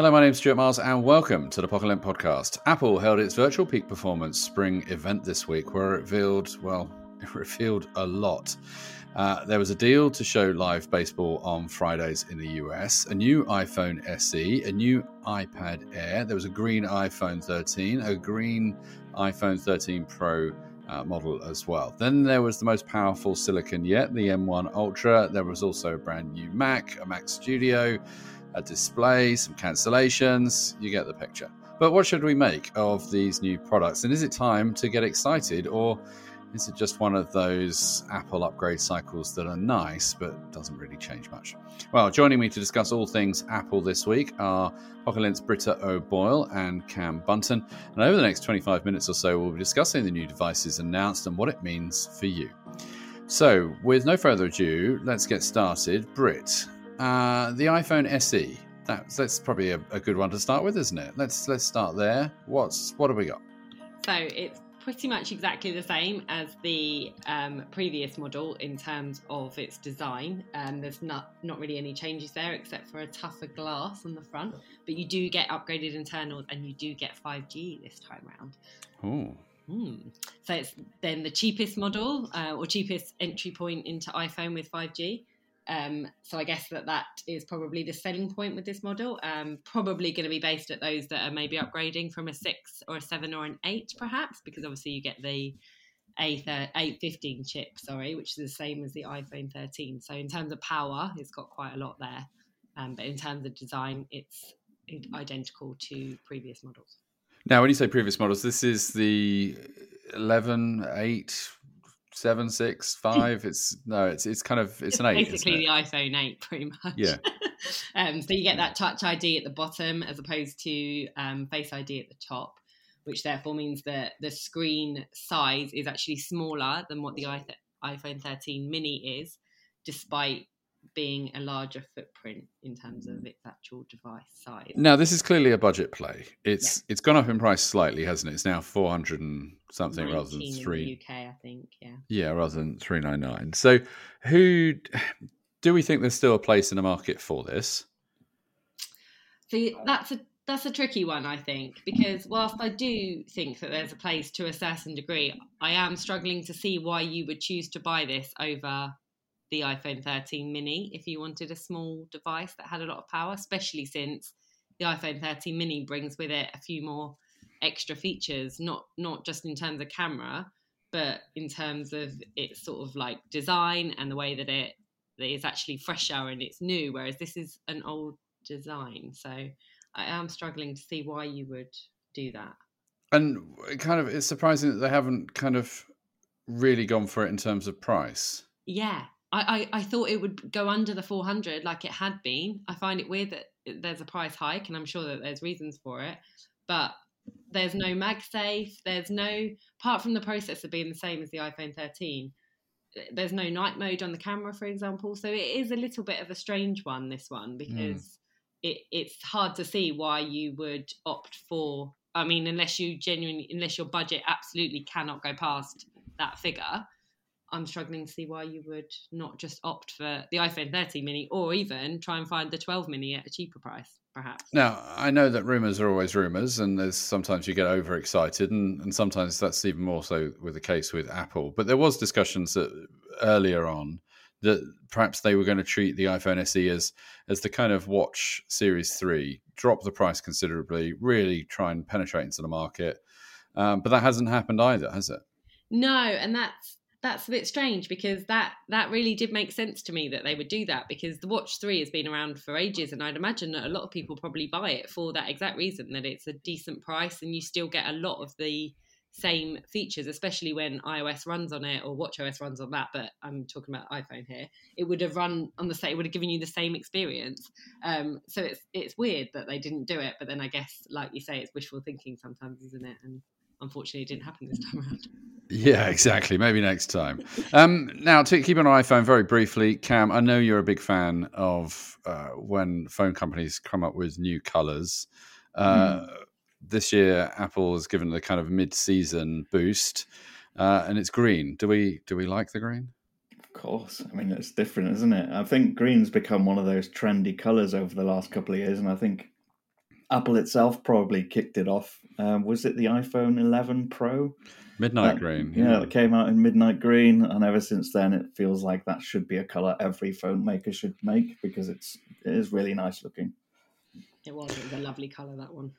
Hello, my name's Stuart Miles and welcome to the Pocket-lint Podcast. Apple held its virtual peak performance spring event this week where it revealed, well, it revealed a lot. Uh, there was a deal to show live baseball on Fridays in the US, a new iPhone SE, a new iPad Air. There was a green iPhone 13, a green iPhone 13 Pro uh, model as well. Then there was the most powerful silicon yet, the M1 Ultra. There was also a brand new Mac, a Mac Studio, a display, some cancellations. You get the picture. But what should we make of these new products? And is it time to get excited or is it just one of those Apple upgrade cycles that are nice but doesn't really change much? Well, joining me to discuss all things Apple this week are Pocket-lint's Britta O'Boyle and Cam Bunton. And over the next 25 minutes or so, we'll be discussing the new devices announced and what it means for you. So, with no further ado, let's get started. Brit, uh, the iPhone SE. That's, that's probably a, a good one to start with, isn't it? Let's let's start there. What's what have we got? So it's pretty much exactly the same as the um, previous model in terms of its design. Um, there's not not really any changes there except for a tougher glass on the front, but you do get upgraded internals and you do get 5G this time around. Oh. Hmm. So it's then the cheapest model uh, or cheapest entry point into iPhone with 5G. Um, so I guess that that is probably the selling point with this model. Um, probably going to be based at those that are maybe upgrading from a six or a seven or an eight, perhaps, because obviously you get the a eight fifteen chip, sorry, which is the same as the iPhone 13. So in terms of power, it's got quite a lot there, um, but in terms of design, it's identical to previous models. Now, when you say previous models, this is the 11, 8, seven, six, five. It's no, it's it's kind of it's, it's an eight. Basically, the iPhone eight, pretty much. Yeah. um, so you get that Touch ID at the bottom as opposed to um, Face ID at the top, which therefore means that the screen size is actually smaller than what the iPhone 13 Mini is, despite being a larger footprint in terms of mm. its actual device size. Now, this is clearly a budget play. It's yeah. it's gone up in price slightly, hasn't it? It's now four hundred and something rather than three. UK, I think. Yeah. Yeah, rather than three nine nine. So, who do we think there's still a place in the market for this? See, that's a that's a tricky one, I think, because whilst I do think that there's a place to a certain degree, I am struggling to see why you would choose to buy this over the iPhone 13 mini if you wanted a small device that had a lot of power, especially since the iPhone 13 mini brings with it a few more extra features, not not just in terms of camera, but in terms of its sort of like design and the way that it that it's actually fresher and it's new, whereas this is an old design. So I am struggling to see why you would do that. And kind of it's surprising that they haven't kind of really gone for it in terms of price. Yeah, I, I, I thought it would go under the 400 like it had been. I find it weird that there's a price hike, and I'm sure that there's reasons for it. But there's no MagSafe. There's no, apart from the processor being the same as the iPhone 13, there's no night mode on the camera, for example. So it is a little bit of a strange one, this one, hmm. because mm. it, it's hard to see why you would opt for. I mean, unless you genuinely, unless your budget absolutely cannot go past that figure, I'm struggling to see why you would not just opt for the iPhone 13 mini or even try and find the 12 mini at a cheaper price, perhaps. Now, I know that rumors are always rumors, and there's sometimes you get overexcited, and, and sometimes that's even more so with the case with Apple. But there was discussions that, earlier on that perhaps they were going to treat the iPhone SE as as the kind of watch Series 3, drop the price considerably, really try and penetrate into the market. Um, but that hasn't happened either, has it? No, and that's that's a bit strange because that that really did make sense to me that they would do that because the Watch 3 has been around for ages and I'd imagine that a lot of people probably buy it for that exact reason that it's a decent price and you still get a lot of the same features, especially when iOS runs on it or WatchOS runs on that. But I'm talking about iPhone here. It would have run on the same. It would have given you the same experience. Um, so it's it's weird that they didn't do it. But then I guess, like you say, it's wishful thinking sometimes, isn't it? And unfortunately, it didn't happen this time around. Yeah, exactly. Maybe next time. Um, now, to keep on iPhone very briefly, Cam, I know you're a big fan of uh, when phone companies come up with new colors. Uh, mm. This year, Apple has given the kind of mid-season boost, uh, and it's green. Do we do we like the green? Of course. I mean, it's different, isn't it? I think green's become one of those trendy colors over the last couple of years, and I think Apple itself probably kicked it off. Um, was it the iPhone 11 Pro? Midnight green. Yeah. yeah, it came out in midnight green, and ever since then, it feels like that should be a color every phone maker should make because it's it is really nice looking. It was. It was a lovely color that one.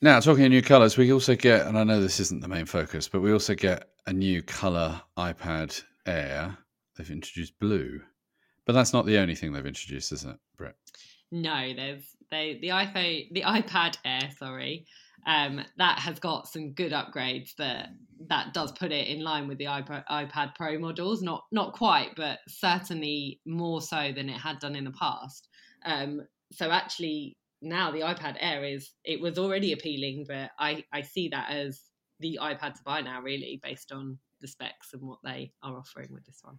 Now, talking of new colors, we also get, and I know this isn't the main focus, but we also get a new color iPad Air. They've introduced blue, but that's not the only thing they've introduced, is it, Brett? No, there's they the iPhone, the iPad Air, sorry, um, that has got some good upgrades that that does put it in line with the iPad, Pro models. Not not quite, but certainly more so than it had done in the past. Um, so actually, now the iPad Air is it was already appealing, but I I see that as the iPad to buy now, really, based on the specs and what they are offering with this one.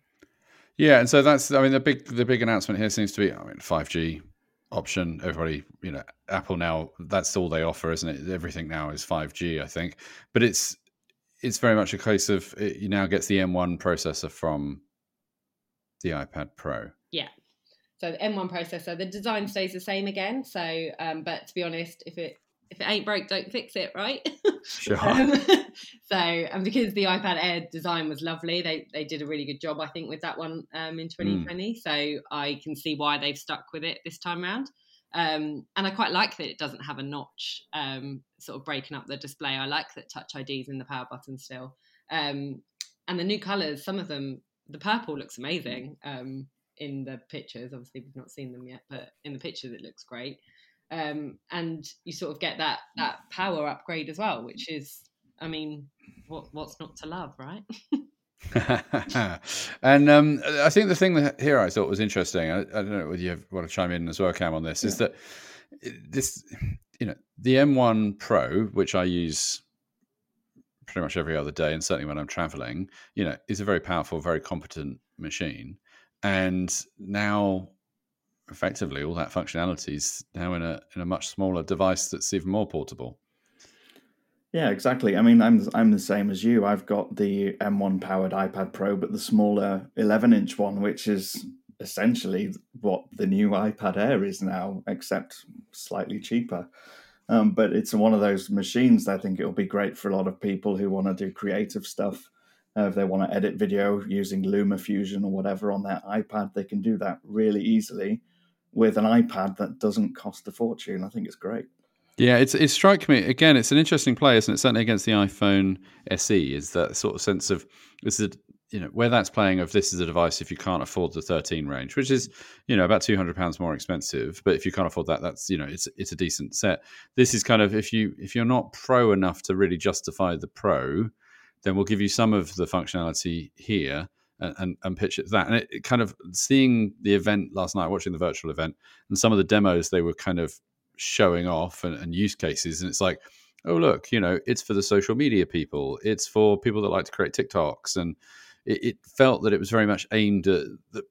Yeah, and so that's I mean the big the big announcement here seems to be I mean five G option. Everybody, you know, Apple now that's all they offer, isn't it? Everything now is 5G, I think. But it's it's very much a case of it now gets the M1 processor from the iPad Pro. Yeah. So the M1 processor, the design stays the same again. So, um, but to be honest, if it if it ain't broke, don't fix it, right? Sure. um, so, and because the iPad Air design was lovely, they they did a really good job, I think, with that one um, in 2020. Mm. So I can see why they've stuck with it this time around. Um, and I quite like that it doesn't have a notch, um, sort of breaking up the display. I like that Touch ID is in the power button still. Um, and the new colours, some of them, the purple looks amazing um, in the pictures. Obviously, we've not seen them yet, but in the pictures, it looks great um, and you sort of get that that power upgrade as well, which is, I mean, what what's not to love, right? and um, I think the thing that here I thought was interesting. I, I don't know whether you want to chime in as well, Cam, on this. Yeah. Is that this, you know, the M1 Pro, which I use pretty much every other day, and certainly when I'm traveling, you know, is a very powerful, very competent machine. And now effectively all that functionality is now in a in a much smaller device that's even more portable. Yeah, exactly. I mean, I'm I'm the same as you. I've got the M1 powered iPad Pro, but the smaller 11 inch one, which is essentially what the new iPad Air is now, except slightly cheaper. Um, but it's one of those machines. that I think it'll be great for a lot of people who want to do creative stuff. Uh, if they want to edit video using LumaFusion or whatever on their iPad, they can do that really easily with an iPad that doesn't cost a fortune. I think it's great. Yeah, it's it strikes me again. It's an interesting play, isn't it? Certainly against the iPhone SE, is that sort of sense of this is you know where that's playing of this is a device if you can't afford the 13 range, which is you know about 200 pounds more expensive. But if you can't afford that, that's you know it's it's a decent set. This is kind of if you if you're not pro enough to really justify the pro, then we'll give you some of the functionality here and, and, pitch it that. And it, it, kind of seeing the event last night, watching the virtual event, and some of the demos they were kind of showing off and, and use cases, and it's like, oh look, you know, it's for the social media people, it's for people that like to create TikToks, and it, it felt that it was very much aimed at the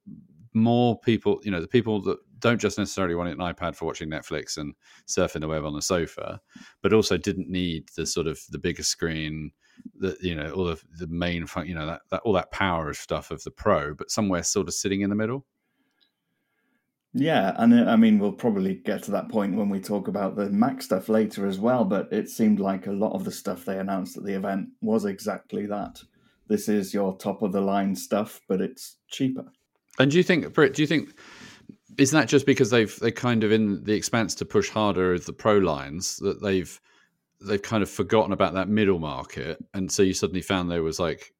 more people, you know, the people that don't just necessarily want an iPad for watching Netflix and surfing the web on the sofa, but also didn't need the sort of the bigger screen the you know all of the main fun, you know that, that all that power of stuff of the pro, but somewhere sort of sitting in the middle. Yeah, and uh, I mean we'll probably get to that point when we talk about the Mac stuff later as well. But it seemed like a lot of the stuff they announced at the event was exactly that. This is your top of the line stuff, but it's cheaper. And do you think, Britt? Do you think is that just because they've they kind of in the expanse to push harder of the pro lines that they've they've kind of forgotten about that middle market, and so you suddenly found there was like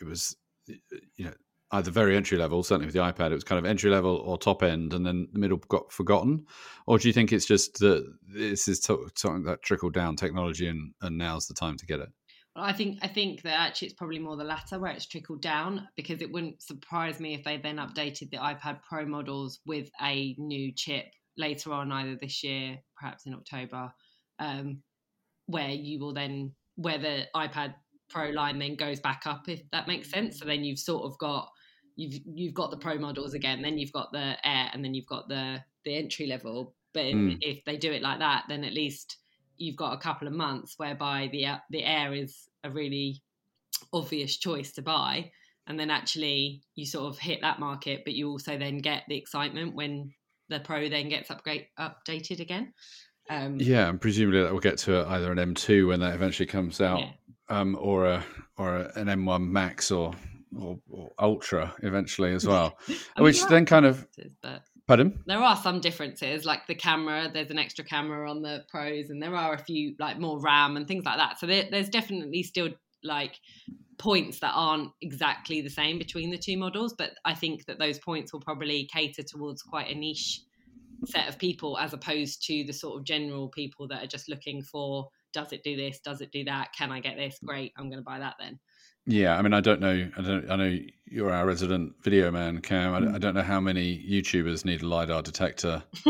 it was you know either very entry level, certainly with the iPad, it was kind of entry level or top end, and then the middle got forgotten? Or do you think it's just that this is something that trickled down technology and, and now's the time to get it? Well, I think I think that actually it's probably more the latter where it's trickled down because it wouldn't surprise me if they then updated the iPad Pro models with a new chip later on, either this year, perhaps in October, um, where you will then where the iPad Pro line then goes back up, if that makes sense. So then you've sort of got you've you've got the Pro models again, then you've got the Air, and then you've got the the entry level. But mm. if they do it like that, then at least you've got a couple of months whereby the the Air is a really obvious choice to buy, and then actually you sort of hit that market, but you also then get the excitement when the Pro then gets upgrade updated again. Um, yeah, and presumably that will get to either an M2 when that eventually comes out, yeah. um, or a or a, an M1 Max or, or, or Ultra eventually as well, which then kind of. But Pardon? There are some differences, like the camera. There's an extra camera on the pros, and there are a few like more RAM and things like that. So there, there's definitely still like points that aren't exactly the same between the two models, but I think that those points will probably cater towards quite a niche set of people as opposed to the sort of general people that are just looking for does it do this, does it do that, can I get this? Great, I'm going to buy that then. Yeah, I mean, I don't know. I don't. I know you're our resident video man, Cam. I, I don't know how many YouTubers need a lidar detector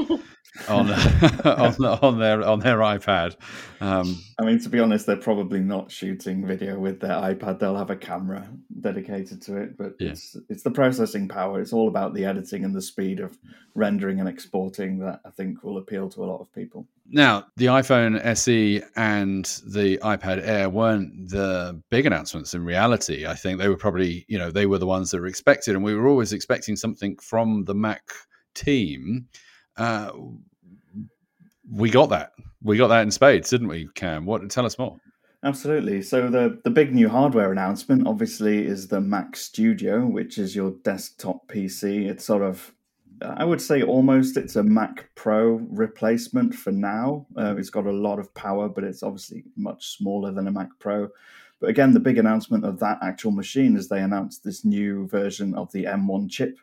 on on on their on their iPad. Um, I mean, to be honest, they're probably not shooting video with their iPad. They'll have a camera dedicated to it, but yeah. it's it's the processing power. It's all about the editing and the speed of rendering and exporting that I think will appeal to a lot of people. Now, the iPhone SE and the iPad Air weren't the big announcements in reality. I think they were probably, you know, they were the ones that were expected, and we were always expecting something from the Mac team. Uh, we got that. We got that in spades, didn't we, Cam? What? Tell us more. Absolutely. So the the big new hardware announcement, obviously, is the Mac Studio, which is your desktop PC. It's sort of, I would say, almost it's a Mac Pro replacement for now. Uh, it's got a lot of power, but it's obviously much smaller than a Mac Pro. But again, the big announcement of that actual machine is they announced this new version of the M1 chip,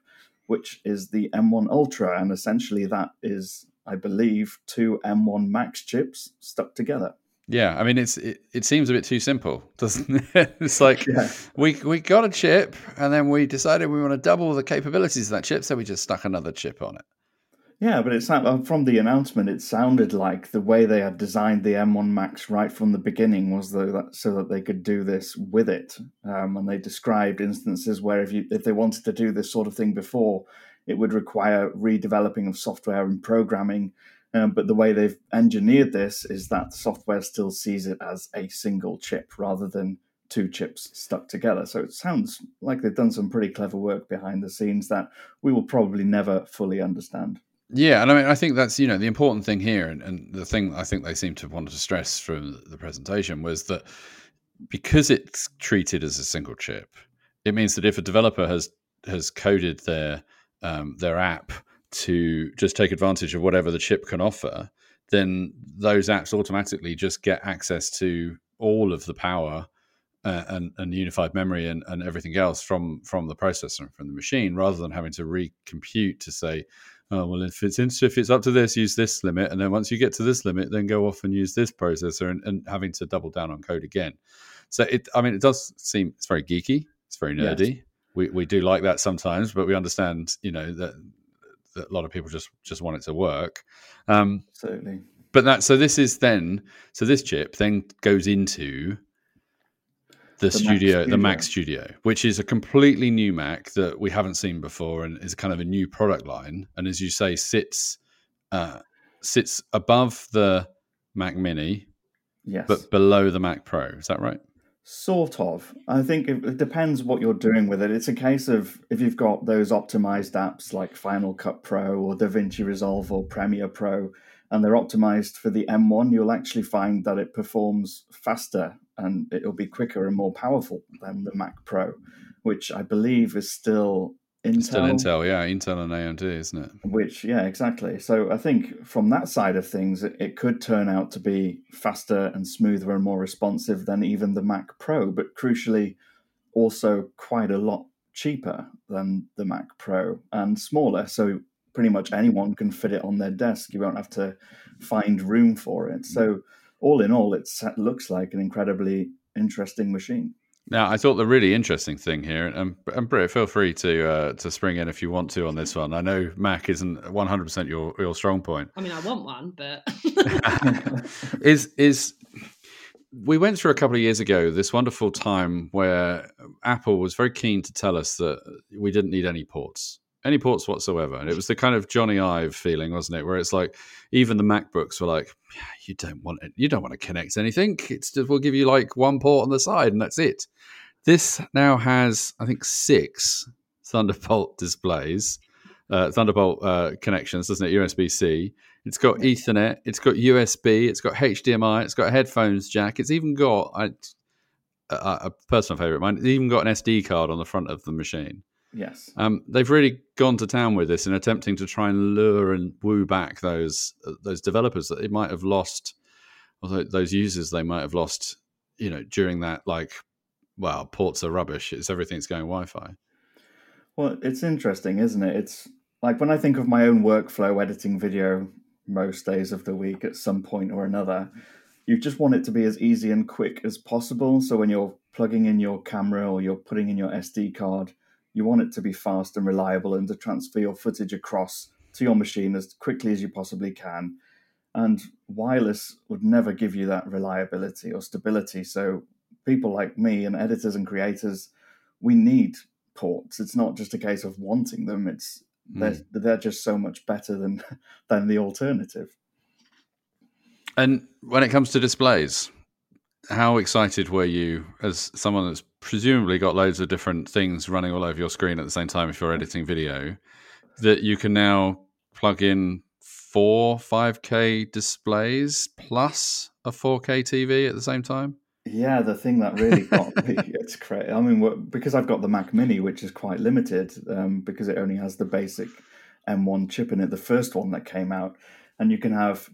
which is the M1 Ultra, and essentially that is I believe, two M1 Max chips stuck together. Yeah, I mean it's it, it seems a bit too simple, doesn't it? it's like yeah. we we got a chip and then we decided we want to double the capabilities of that chip, so we just stuck another chip on it. Yeah, but it's uh, from the announcement, it sounded like the way they had designed the M1 Max right from the beginning was the, so that they could do this with it. Um, and they described instances where if you if they wanted to do this sort of thing before, it would require redeveloping of software and programming. Um, but the way they've engineered this is that software still sees it as a single chip rather than two chips stuck together. So it sounds like they've done some pretty clever work behind the scenes that we will probably never fully understand. Yeah, and I mean, I think that's you know the important thing here, and, and the thing I think they seem to want to stress from the presentation was that because it's treated as a single chip, it means that if a developer has has coded their um, their app to just take advantage of whatever the chip can offer, then those apps automatically just get access to all of the power uh, and, and, unified memory and, and, everything else from from the processor and from the machine, rather than having to recompute to say, oh well, if it's if it's up to this, use this limit, and then once you get to this limit, then go off and use this processor, and, and having to double down on code again. So it, I mean, it does seem it's very geeky, it's very nerdy. Yes we, we do like that sometimes, but we understand, you know, that a lot of people just just want it to work. Um, Certainly. But that so this is then so this chip then goes into the, the studio, Mac the Mac Studio, which is a completely new Mac that we haven't seen before, and is kind of a new product line. And as you say, sits uh, sits above the Mac Mini, yes, but below the Mac Pro. Is that right? Sort of. I think it, depends what you're doing with it. It's a case of if you've got those optimized apps like Final Cut Pro or DaVinci Resolve or Premiere Pro, and they're optimized for the M1, you'll actually find that it performs faster and it'll be quicker and more powerful than the Mac Pro, which I believe is still Intel. Still Intel, yeah, Intel and AMD, isn't it? Which, yeah, exactly. So I think from that side of things, it, it, could turn out to be faster and smoother and more responsive than even the Mac Pro, but crucially, also quite a lot cheaper than the Mac Pro and smaller. So pretty much anyone can fit it on their desk. You won't have to find room for it. So mm. all in all, it looks like an incredibly interesting machine. Now, I thought the really interesting thing here, and, and Britt, feel free to uh, to spring in if you want to on this one. I know Mac isn't one hundred percent your your strong point. I mean, I want one, but is is we went through a couple of years ago this wonderful time where Apple was very keen to tell us that we didn't need any ports, any ports whatsoever, and it was the kind of Jony Ive feeling, wasn't it? Where it's like even the MacBooks were like, yeah, you don't want it, you don't want to connect anything. It's just, we'll give you like one port on the side, and that's it. This now has, I think, six Thunderbolt displays, uh, Thunderbolt uh, connections, doesn't it? USB C. It's got Ethernet. It's got USB. It's got HDMI. It's got a headphones jack. It's even got a, a personal favorite of mine. It's even got an SD card on the front of the machine. Yes. Um, they've really gone to town with this in attempting to try and lure and woo back those uh, those developers that they might have lost, or those users they might have lost, you know, during that like, well, ports are rubbish. It's everything's going Wi-Fi. Well, it's interesting, isn't it? It's like when I think of my own workflow editing video most days of the week at some point or another. You just want it to be as easy and quick as possible. So when you're plugging in your camera or you're putting in your SD card, you want it to be fast and reliable and to transfer your footage across to your machine as quickly as you possibly can. And wireless would never give you that reliability or stability. So people like me and editors and creators, we need ports. It's not just a case of wanting them. It's they're, mm. they're just so much better than than the alternative. And when it comes to displays, how excited were you as someone that's presumably got loads of different things running all over your screen at the same time if you're editing video that you can now plug in four 5K displays plus a 4K TV at the same time? Yeah, the thing that really got me, it's crazy. I mean, because I've got the Mac Mini, which is quite limited um, because it only has the basic M1 chip in it, the first one that came out, and you can have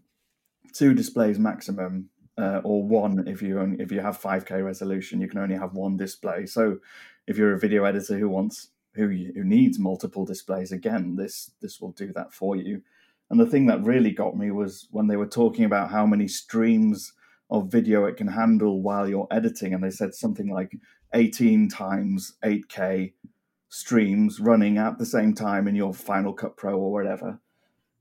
two displays maximum, uh, or one if you only, if you have 5K resolution, you can only have one display. So, if you're a video editor who wants who who needs multiple displays, again, this this will do that for you. And the thing that really got me was when they were talking about how many streams of video it can handle while you're editing. And they said something like 18 times 8K streams running at the same time in your Final Cut Pro or whatever.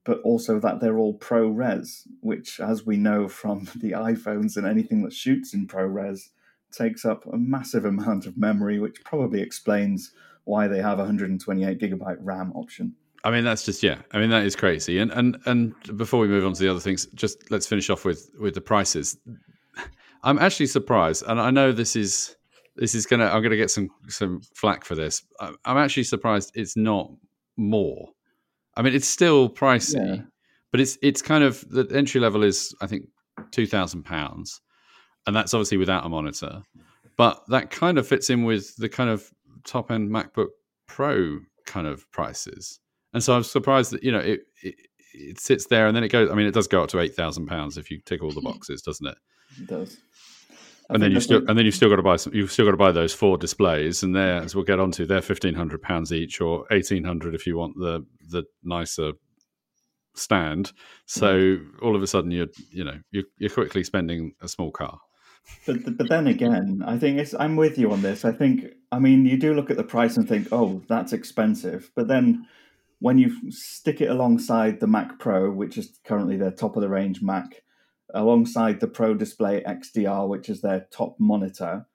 But also that they're all ProRes, which, as we know from the iPhones and anything that shoots in ProRes, takes up a massive amount of memory, which probably explains why they have a 128 gigabyte RAM option. I mean, that's just yeah. I mean, that is crazy. And and and before we move on to the other things, just let's finish off with with the prices. I'm actually surprised, and I know this is this is gonna. I'm gonna get some some flack for this. I'm actually surprised it's not more. I mean, it's still pricey, yeah. but it's it's kind of the entry level is I think two thousand pounds, and that's obviously without a monitor. But that kind of fits in with the kind of top end MacBook Pro kind of prices. And so I'm surprised that you know it, it, it sits there and then it goes. I mean, it does go up to eight thousand pounds if you tick all the boxes, doesn't it? It does. And then you still and then you've still got to buy some, you've still got to buy those four displays, and there, as we'll get onto, they're fifteen hundred pounds each, or eighteen hundred if you want the the nicer stand. So mm. all of a sudden, you're you know you're, you're quickly spending a small car. But but then again, I think it's I'm with you on this. I think I mean you do look at the price and think, oh, that's expensive, but then when you stick it alongside the Mac Pro, which is currently their top of the range Mac, alongside the Pro Display XDR, which is their top monitor,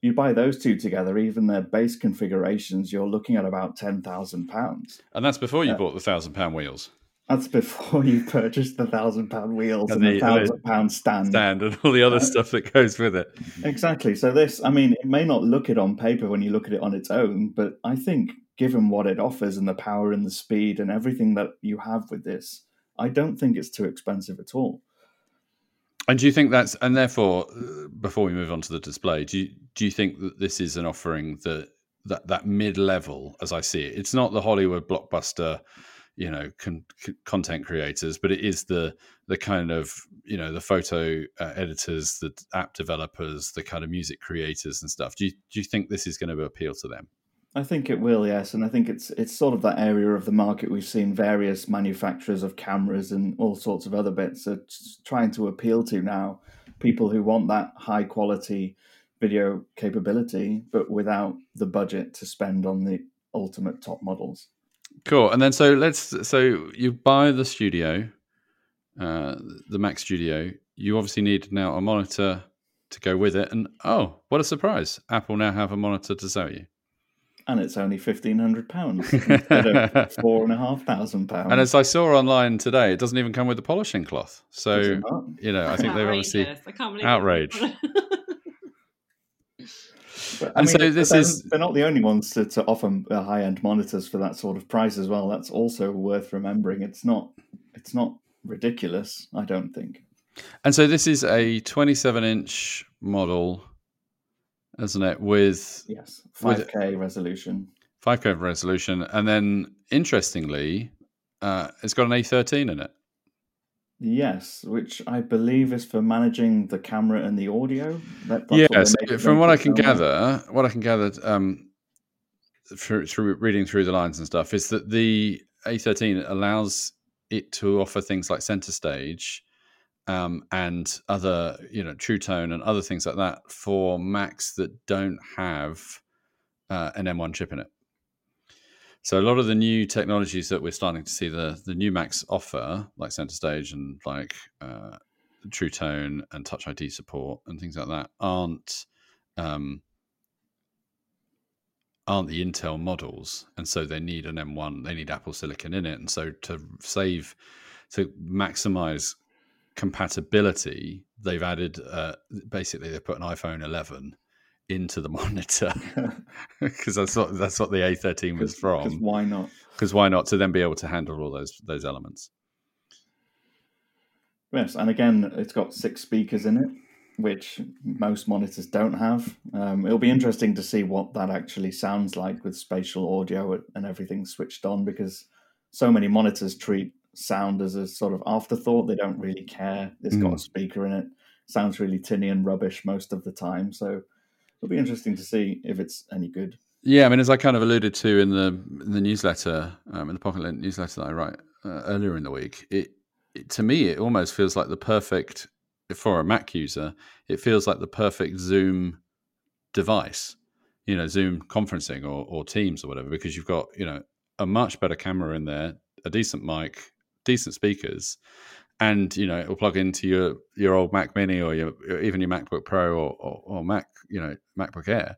you buy those two together, even their base configurations, you're looking at about ten thousand pounds. And that's before you uh, bought the thousand pound wheels. That's before you purchased the thousand pound wheels and, and the, thousand pound stand. Stand and all the other uh, stuff that goes with it. Exactly. So this, I mean, it may not look it on paper when you look at it on its own, but I think given what it offers and the power and the speed and everything that you have with this, I don't think it's too expensive at all. And do you think that's and therefore, uh, before we move on to the display, do you do you think that this is an offering that that that mid level, as I see it, it's not the Hollywood blockbuster, you know, con- content creators, but it is the the kind of you know the photo uh, editors, the app developers, the kind of music creators and stuff. Do you do you think this is going to appeal to them? I think it will, yes, and I think it's it's sort of that area of the market we've seen various manufacturers of cameras and all sorts of other bits are trying to appeal to now. People who want that high quality video capability, but without the budget to spend on the ultimate top models. Cool. And then so let's so you buy the studio, uh, the Mac Studio. You obviously need now a monitor to go with it. And oh, what a surprise! Apple now have a monitor to sell you. And it's only fifteen hundred pounds instead of four and a half thousand pounds. And as I saw online today, it doesn't even come with the polishing cloth. So you know, I think they've obviously outraged. But, and mean, so this is they're not the only ones to, to offer uh, high end monitors for that sort of price as well. That's also worth remembering. It's not it's not ridiculous. I don't think. And so this is a 27 inch model, isn't it? With yes, 5K resolution. 5K resolution, and then interestingly, uh, it's got an A13 in it. Yes, which I believe is for managing the camera and the audio. That, yeah, so from what I can gather, what I can gather um, through, through reading through the lines and stuff is that the A13 allows it to offer things like center stage um, and other, you know, True Tone and other things like that for Macs that don't have uh, an M1 chip in it. So a lot of the new technologies that we're starting to see the the new Macs offer, like Center Stage and like uh, True Tone and Touch ID support and things like that, aren't um, aren't the Intel models, and so they need an M1. They need Apple Silicon in it, and so to save to maximize compatibility, they've added uh, basically they put an iPhone 11 into the monitor because that's what that's what the A13 was from. Why not? Because why not to then be able to handle all those those elements? Yes, and again, it's got six speakers in it, which most monitors don't have. Um, it'll be interesting to see what that actually sounds like with spatial audio and everything switched on, because so many monitors treat sound as a sort of afterthought. They don't really care. It's mm. got a speaker in it. Sounds really tinny and rubbish most of the time. So it'll be interesting to see if it's any good. Yeah, I mean, as I kind of alluded to in the in the newsletter, um, in the Pocket newsletter that I write uh, earlier in the week, it, it to me it almost feels like the perfect for a Mac user. It feels like the perfect Zoom device, you know, Zoom conferencing or, or Teams or whatever, because you've got you know a much better camera in there, a decent mic, decent speakers, and you know it will plug into your your old Mac Mini or your even your MacBook Pro or, or, or Mac you know MacBook Air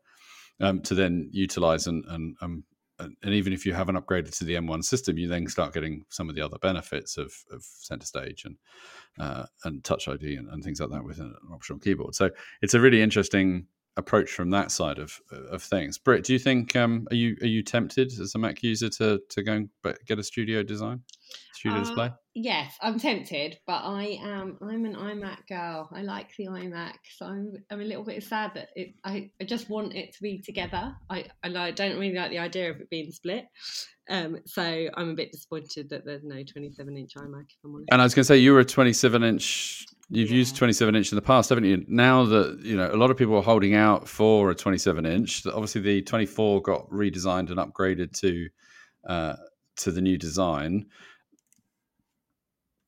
um, to then utilize and, and um, and even if you haven't upgraded to the M1 system, you then start getting some of the other benefits of, of center stage and uh, and Touch ID and, and, things like that with an optional keyboard. So it's a really interesting approach from that side of of things. Britt, do you think um, are you are you tempted as a Mac user to to go and get a studio design, studio uh, display? Yes, I'm tempted, but I am I'm an iMac girl. I like the iMac, so I'm I'm a little bit sad that it I, I just want it to be together. I I don't really like the idea of it being split. Um, so I'm a bit disappointed that there's no 27 inch iMac. If I'm honest. And I was going to say you were a 27 inch You've yeah. used 27 inch in the past, haven't you? Now that you know a lot of people are holding out for a 27 inch. Obviously, the 24 got redesigned and upgraded to uh, to the new design.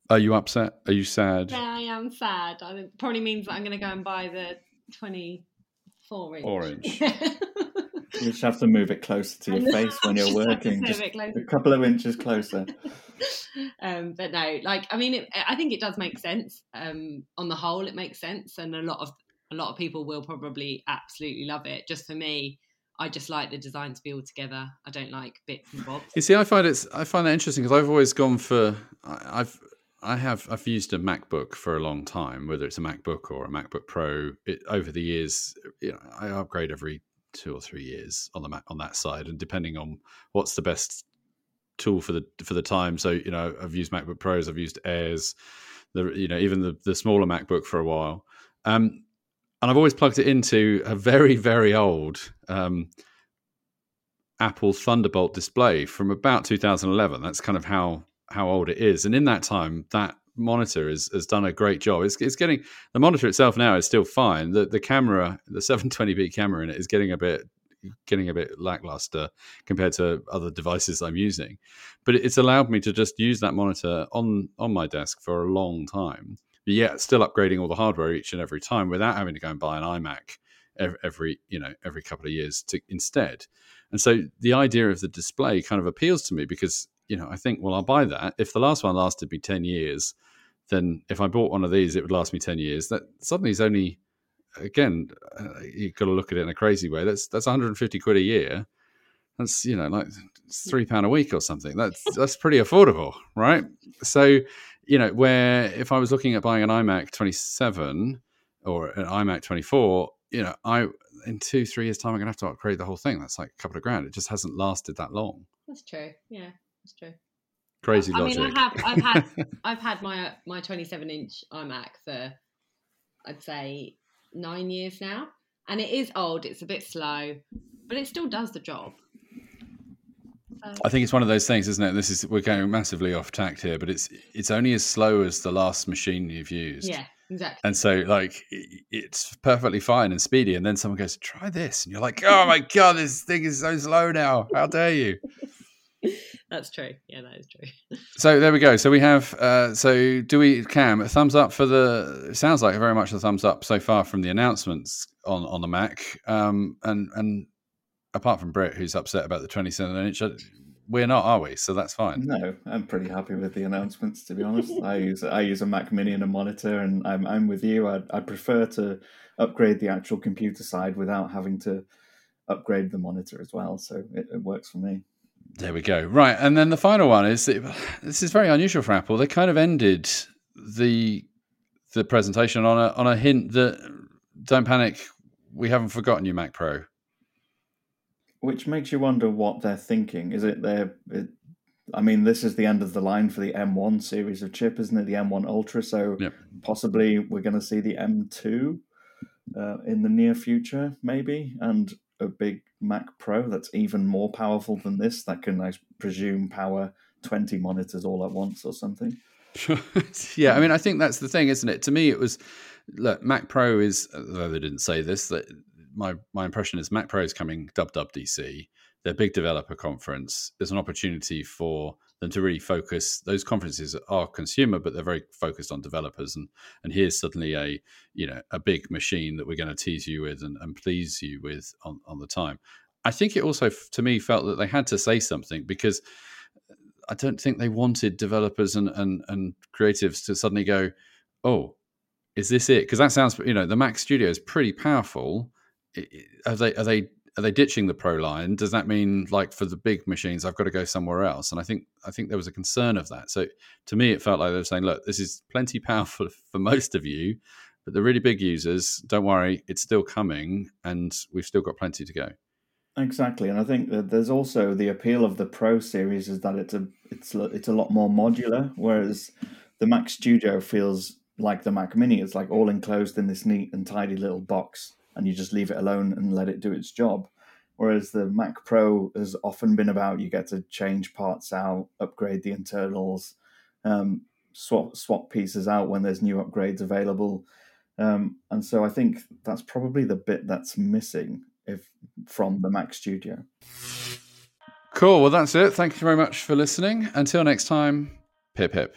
Are you upset? Are you sad? Yeah, I am sad. It probably means that I'm going to go and buy the 24 inch. Orange. You just have to move it closer to your face when you're working. Just a couple of inches closer. um, but no, like I mean, it, I think it does make sense. Um, on the whole, it makes sense, and a lot of a lot of people will probably absolutely love it. Just for me, I just like the design to be all together. I don't like bits and bobs. You see, I find it's I find that interesting because I've always gone for I've I have I've used a MacBook for a long time, whether it's a MacBook or a MacBook Pro. It, over the years, you know, I upgrade every two or three years on the on that side, and depending on what's the best tool for the for the time. So you know, I've used MacBook Pros, I've used Airs, the you know even the the smaller MacBook for a while, um, and I've always plugged it into a very very old um, Apple Thunderbolt display from about 2011. That's kind of how how old it is, and in that time, that monitor has, has done a great job. It's, it's getting the monitor itself now is still fine. The the camera, the 720p camera in it is getting a bit getting a bit lackluster compared to other devices I'm using. But it's allowed me to just use that monitor on on my desk for a long time. But yet still upgrading all the hardware each and every time without having to go and buy an iMac every, you know every couple of years to instead. And so the idea of the display kind of appeals to me because you know I think well I'll buy that if the last one lasted me ten years, then if I bought one of these it would last me ten years. That suddenly is only again uh, you've got to look at it in a crazy way. That's that's 150 quid a year. That's you know like three pound a week or something. That's that's pretty affordable, right? So you know where if I was looking at buying an iMac 27 or an iMac 24, you know I in two three years time I'm gonna have to upgrade the whole thing. That's like a couple of grand. It just hasn't lasted that long. That's true. Yeah, that's true. Crazy I mean, I have, I've had, I've had my my 27 inch iMac for, I'd say, nine years now, and it is old. It's a bit slow, but it still does the job. So, I think it's one of those things, isn't it? This is we're going massively off tact here, but it's it's only as slow as the last machine you've used. yeah, exactly. And so, like, it's perfectly fine and speedy. And then someone goes, try this. And you're like, oh my God, this thing is so slow now. How dare you? That's true. Yeah, that is true. So there we go. So we have, uh, so do we, Cam, a thumbs up for the, it sounds like very much a thumbs up so far from the announcements on, on the Mac. Um, and, and apart from Brett, who's upset about the 27 inch, we're not, are we? So that's fine. No, I'm pretty happy with the announcements. To be honest, I use I use a Mac Mini and a monitor, and I'm I'm with you. I I prefer to upgrade the actual computer side without having to upgrade the monitor as well. So it, it works for me. There we go. Right, and then the final one is this is very unusual for Apple. They kind of ended the the presentation on a on a hint that don't panic, we haven't forgotten you, Mac Pro. Which makes you wonder what they're thinking. Is it their? It, I mean, this is the end of the line for the M1 series of chip, isn't it? The M1 Ultra. So Yep. possibly we're going to see the M2 uh, in the near future, maybe, and a big Mac Pro that's even more powerful than this. That can, I presume, power 20 monitors all at once or something. Sure. yeah, I mean, I think that's the thing, isn't it? To me, it was look, Mac Pro is, though they didn't say this, that my my impression is Mac Pro is coming WWDC. Their big developer conference is an opportunity for them to really focus. Those conferences are consumer, but they're very focused on developers. And and here's suddenly a you know a big machine that we're going to tease you with and, and please you with on, on the time. I think it also, to me, felt that they had to say something because I don't think they wanted developers and, and, and creatives to suddenly go, oh, is this it? Because that sounds, you know, the Mac Studio is pretty powerful. Are they are they are they ditching the Pro line? Does that mean like for the big machines, I've got to go somewhere else? And I think I think there was a concern of that. So to me, it felt like they were saying, look, this is plenty powerful for most of you, but the really big users, don't worry, it's still coming, and we've still got plenty to go. Exactly, and I think that there's also the appeal of the Pro series is that it's a it's it's a lot more modular, whereas the Mac Studio feels like the Mac Mini. It's like all enclosed in this neat and tidy little box, and you just leave it alone and let it do its job. Whereas the Mac Pro has often been about you get to change parts out, upgrade the internals, um, swap swap pieces out when there's new upgrades available. Um, and so I think that's probably the bit that's missing if from the Mac Studio. Cool. Well, that's it. Thank you very much for listening. Until next time, pip pip.